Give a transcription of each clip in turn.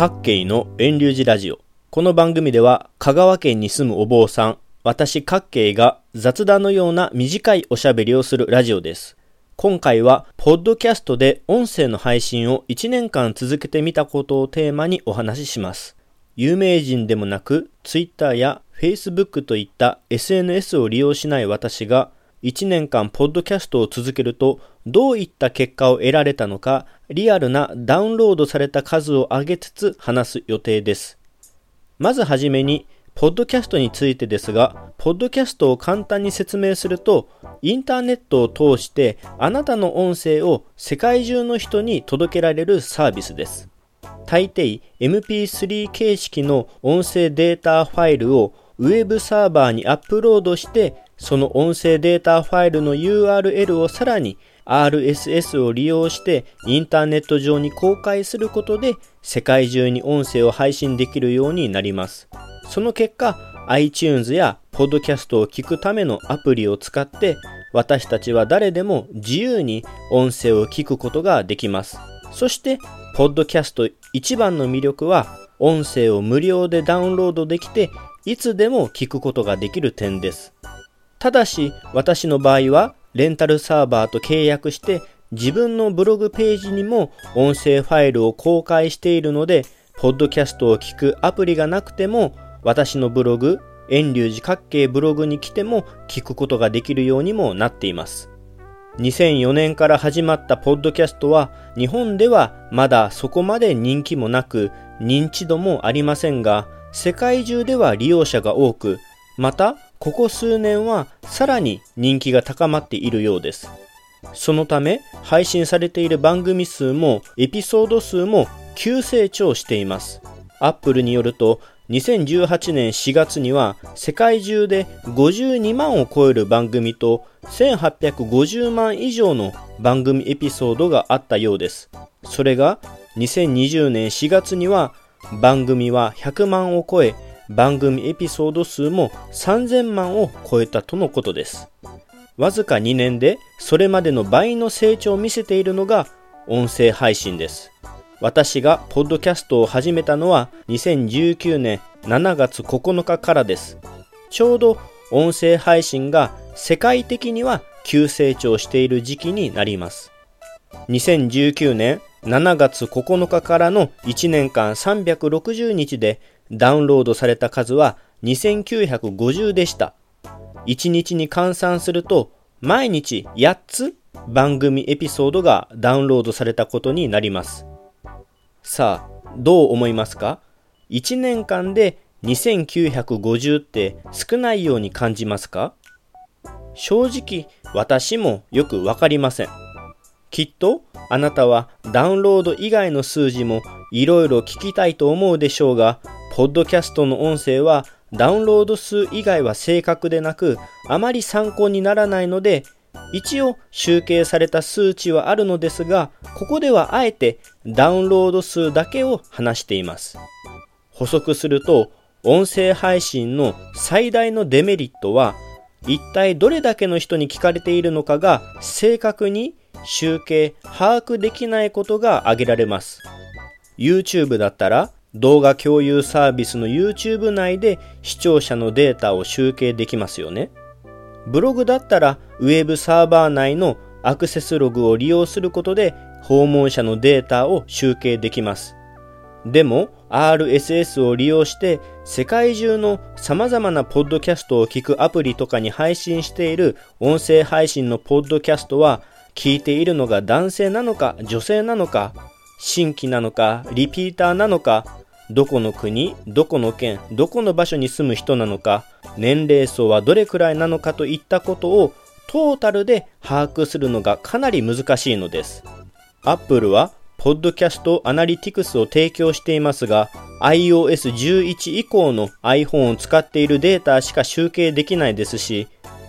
各系の遠流寺ラジオ。この番組では香川県に住むお坊さん、私各系が雑談のような短いおしゃべりをするラジオです。今回は、ポッドキャストで音声の配信を1年間続けてみたことをテーマにお話しします。有名人でもなく、Twitter や Facebook といった SNS を利用しない私が、1年間ポッドキャストを続けるとどういった結果を得られたのかリアルなダウンロードされた数を上げつつ話す予定です。まずはじめにポッドキャストについてですが、ポッドキャストを簡単に説明すると、インターネットを通してあなたの音声を世界中の人に届けられるサービスです。大抵 MP3 形式の音声データファイルをウェブサーバーにアップロードしてその音声データファイルの URL をさらに RSS を利用してインターネット上に公開することで世界中に音声を配信できるようになります。その結果 iTunes や Podcast を聞くためのアプリを使って私たちは誰でも自由に音声を聞くことができます。そして、ポッドキャスト一番の魅力は音声を無料でダウンロードできていつでも聞くことができる点です。ただし、私の場合は、レンタルサーバーと契約して、自分のブログページにも音声ファイルを公開しているので、ポッドキャストを聞くアプリがなくても、私のブログ、遠流寺各系ブログに来ても聞くことができるようにもなっています。2004年から始まったポッドキャストは日本ではまだそこまで人気もなく認知度もありませんが世界中では利用者が多くまたここ数年はさらに人気が高まっているようです。そのため配信されている番組数もエピソード数も急成長しています。アップルによると2018年4月には世界中で52万を超える番組と1850万以上の番組エピソードがあったようです。それが2020年4月には番組は100万を超え番組エピソード数も3000万を超えたとのことです。わずか2年でそれまでの倍の成長を見せているのが音声配信です。私がポッドキャストを始めたのは2019年7月9日からです。ちょうど音声配信が世界的には急成長している時期になります。2019年7月9日からの1年間360日でダウンロードされた数は2950でした。1日に換算すると毎日8つ番組エピソードがダウンロードされたことになります。さあ、どう思いますか ?1 年間で2950って少ないように感じますか？正直私もよくわかりません。きっとあなたはダウンロード以外の数字もいろいろ聞きたいと思うでしょうが、ポッドキャストの音声はダウンロード数以外は正確でなく、あまり参考にならないので、一応集計された数値はあるのですが、ここではあえてダウンロード数だけを話しています。補足すると、音声配信の最大のデメリットは、一体どれだけの人に聞かれているのかが正確に集計、把握できないことが挙げられます。YouTube だったら動画共有サービスの YouTube 内で視聴者のデータを集計できますよね。ブログだったらウェブサーバー内のアクセスログを利用することで訪問者のデータを集計できます。でも RSS を利用して世界中の様々なポッドキャストを聞くアプリとかに配信している音声配信のポッドキャストは聞いているのが男性なのか女性なのか新規なのかリピーターなのかどこの国、どこの県、どこの場所に住む人なのか、年齢層はどれくらいなのかといったことをトータルで把握するのがかなり難しいのです。Apple はポッドキャストアナリティクスを提供していますが、iOS11 以降の iPhone を使っているデータしか集計できないですし、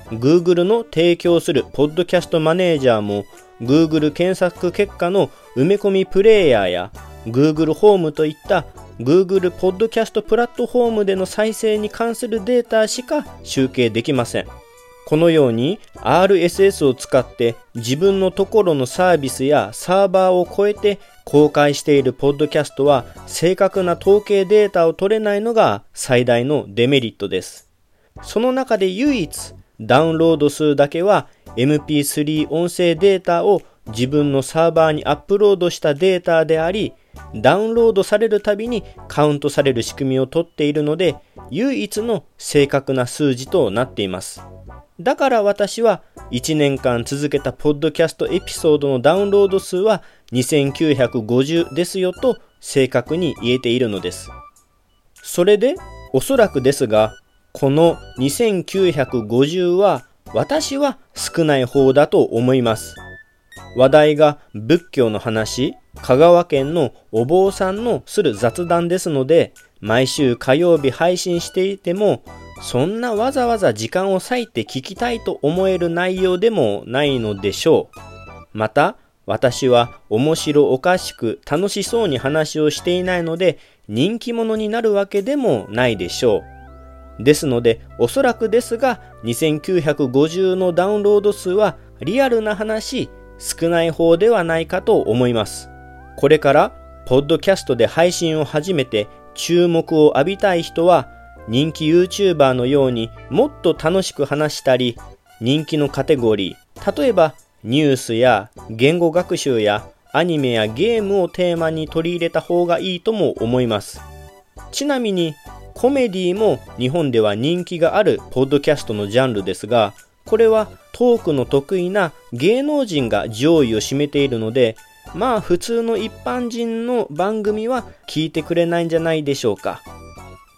Google の提供するポッドキャストマネージャーも Google 検索結果の埋め込みプレイヤーや Google ホームといった Google ポッドキャストプラットフォームでの再生に関するデータしか集計できません。このように RSS を使って自分のところのサービスやサーバーを超えて公開しているポッドキャストは正確な統計データを取れないのが最大のデメリットです。その中で唯一ダウンロード数だけは MP3 音声データを自分のサーバーにアップロードしたデータであり、ダウンロードされるたびにカウントされる仕組みをとっているので、唯一の正確な数字となっています。だから私は1年間続けたポッドキャストエピソードのダウンロード数は2950ですよと正確に言えているのです。それでおそらくですが、この2950は私は少ない方だと思います。話題が仏教の話、香川県のお坊さんのする雑談ですので、毎週火曜日配信していても、そんなわざわざ時間を割いて聞きたいと思える内容でもないのでしょう。また、私は面白おかしく楽しそうに話をしていないので、人気者になるわけでもないでしょう。ですので、おそらくですが、2950のダウンロード数はリアルな話、少ない方ではないかと思います。これから、ポッドキャストで配信を始めて注目を浴びたい人は、人気 YouTuber のようにもっと楽しく話したり、人気のカテゴリー、例えばニュースや言語学習やアニメやゲームをテーマに取り入れた方がいいとも思います。ちなみにコメディも日本では人気があるポッドキャストのジャンルですが、これはトークの得意な芸能人が上位を占めているので、まあ普通の一般人の番組は聞いてくれないんじゃないでしょうか。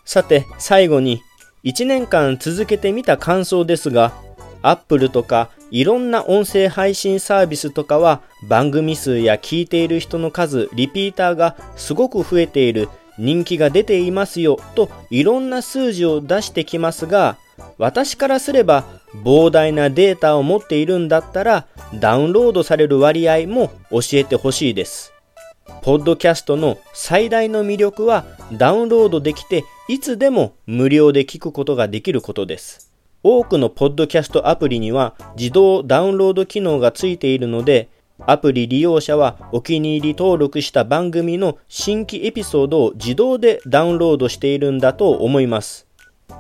さて最後に1年間続けてみた感想ですが、Apple とかいろんな音声配信サービスとかは番組数や聞いている人の数、リピーターがすごく増えている、人気が出ていますよといろんな数字を出してきますが、私からすれば膨大なデータを持っているんだったらダウンロードされる割合も教えてほしいです。ポッドキャストの最大の魅力はダウンロードできていつでも無料で聞くことができることです。多くのポッドキャストアプリには自動ダウンロード機能がついているのでアプリ利用者はお気に入り登録した番組の新規エピソードを自動でダウンロードしているんだと思います。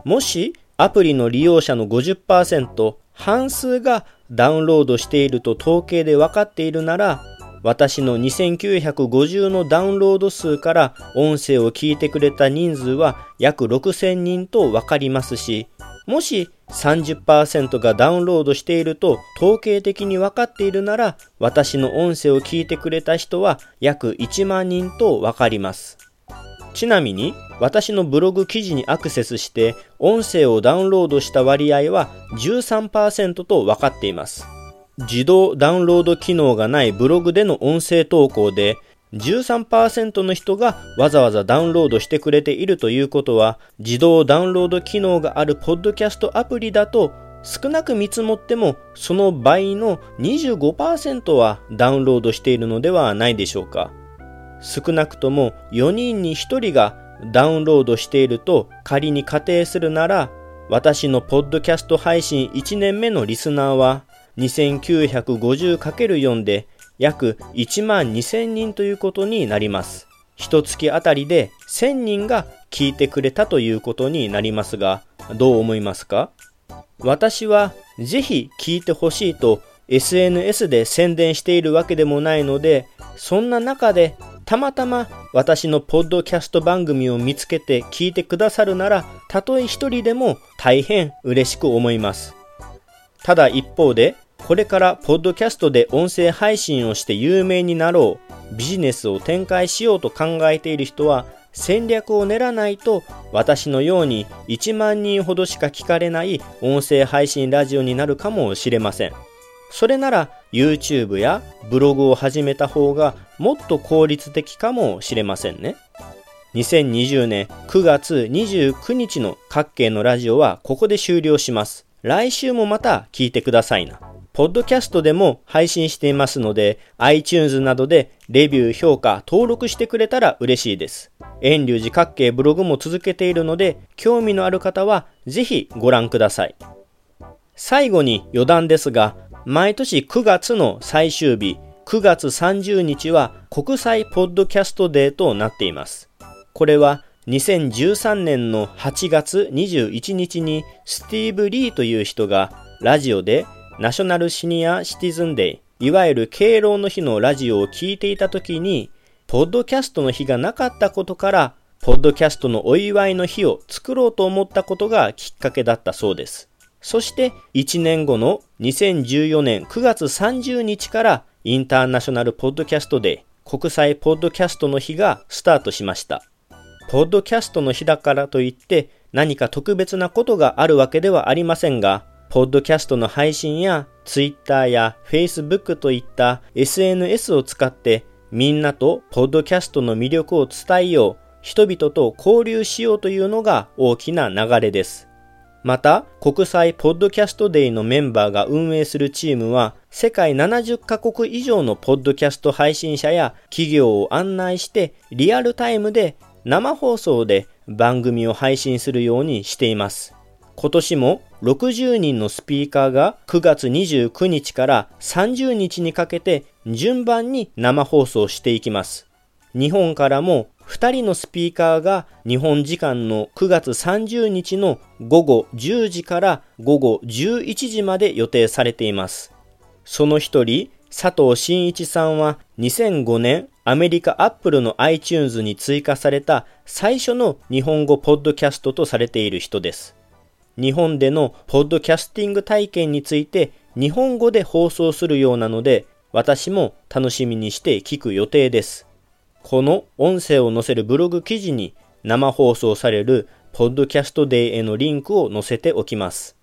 もしアプリの利用者の50%、半数がダウンロードしていると統計で分かっているなら、私の2950のダウンロード数から音声を聞いてくれた人数は約6000人と分かりますし、もし30%がダウンロードしていると統計的に分かっているなら、私の音声を聞いてくれた人は約1万人と分かります。ちなみに、私のブログ記事にアクセスして音声をダウンロードした割合は13%と分かっています。自動ダウンロード機能がないブログでの音声投稿で13%の人がわざわざダウンロードしてくれているということは自動ダウンロード機能があるポッドキャストアプリだと少なく見積もってもその倍の25%はダウンロードしているのではないでしょうか。少なくとも4人に1人がダウンロードしていると仮に仮定するなら私のポッドキャスト配信1年目のリスナーは 2950×4 で約1万2000人ということになります。一月あたりで1000人が聞いてくれたということになりますが、どう思いますか？私はぜひ聞いてほしいと SNS で宣伝しているわけでもないので、そんな中でたまたま私のポッドキャスト番組を見つけて聞いてくださるなら、たとえ一人でも大変嬉しく思います。ただ一方で、これからポッドキャストで音声配信をして有名になろう、ビジネスを展開しようと考えている人は、戦略を練らないと私のように1万人ほどしか聞かれない音声配信ラジオになるかもしれません。それなら YouTube やブログを始めた方がもっと効率的かもしれませんね。2020年9月29日の各系のラジオはここで終了します。来週もまた聞いてくださいな。ポッドキャストでも配信していますので、iTunes などでレビュー、評価、登録してくれたら嬉しいです。遠流寺各系ブログも続けているので、興味のある方はぜひご覧ください。最後に余談ですが、毎年9月の最終日、9月30日は国際ポッドキャストデーとなっています。これは2013年の8月21日にスティーブ・リーという人がラジオでナショナルシニアシティズンデイ、いわゆる敬老の日のラジオを聞いていた時に、ポッドキャストの日がなかったことから、ポッドキャストのお祝いの日を作ろうと思ったことがきっかけだったそうです。そして1年後の2014年9月30日からインターナショナルポッドキャストデー国際ポッドキャストの日がスタートしました。ポッドキャストの日だからといって何か特別なことがあるわけではありませんが、ポッドキャストの配信や Twitter や Facebook といった SNS を使ってみんなとポッドキャストの魅力を伝えよう、人々と交流しようというのが大きな流れです。また、国際ポッドキャストデイのメンバーが運営するチームは、世界70カ国以上のポッドキャスト配信者や企業を案内して、リアルタイムで生放送で番組を配信するようにしています。今年も60人のスピーカーが9月29日から30日にかけて順番に生放送していきます。日本からも2人のスピーカーが日本時間の9月30日の午後10時から午後11時まで予定されています。その一人、佐藤真一さんは2005年アメリカアップルの iTunes に追加された最初の日本語ポッドキャストとされている人です。日本でのポッドキャスティング体験について日本語で放送するようなので私も楽しみにして聞く予定です。この音声を載せるブログ記事に生放送されるポッドキャストデーへのリンクを載せておきます。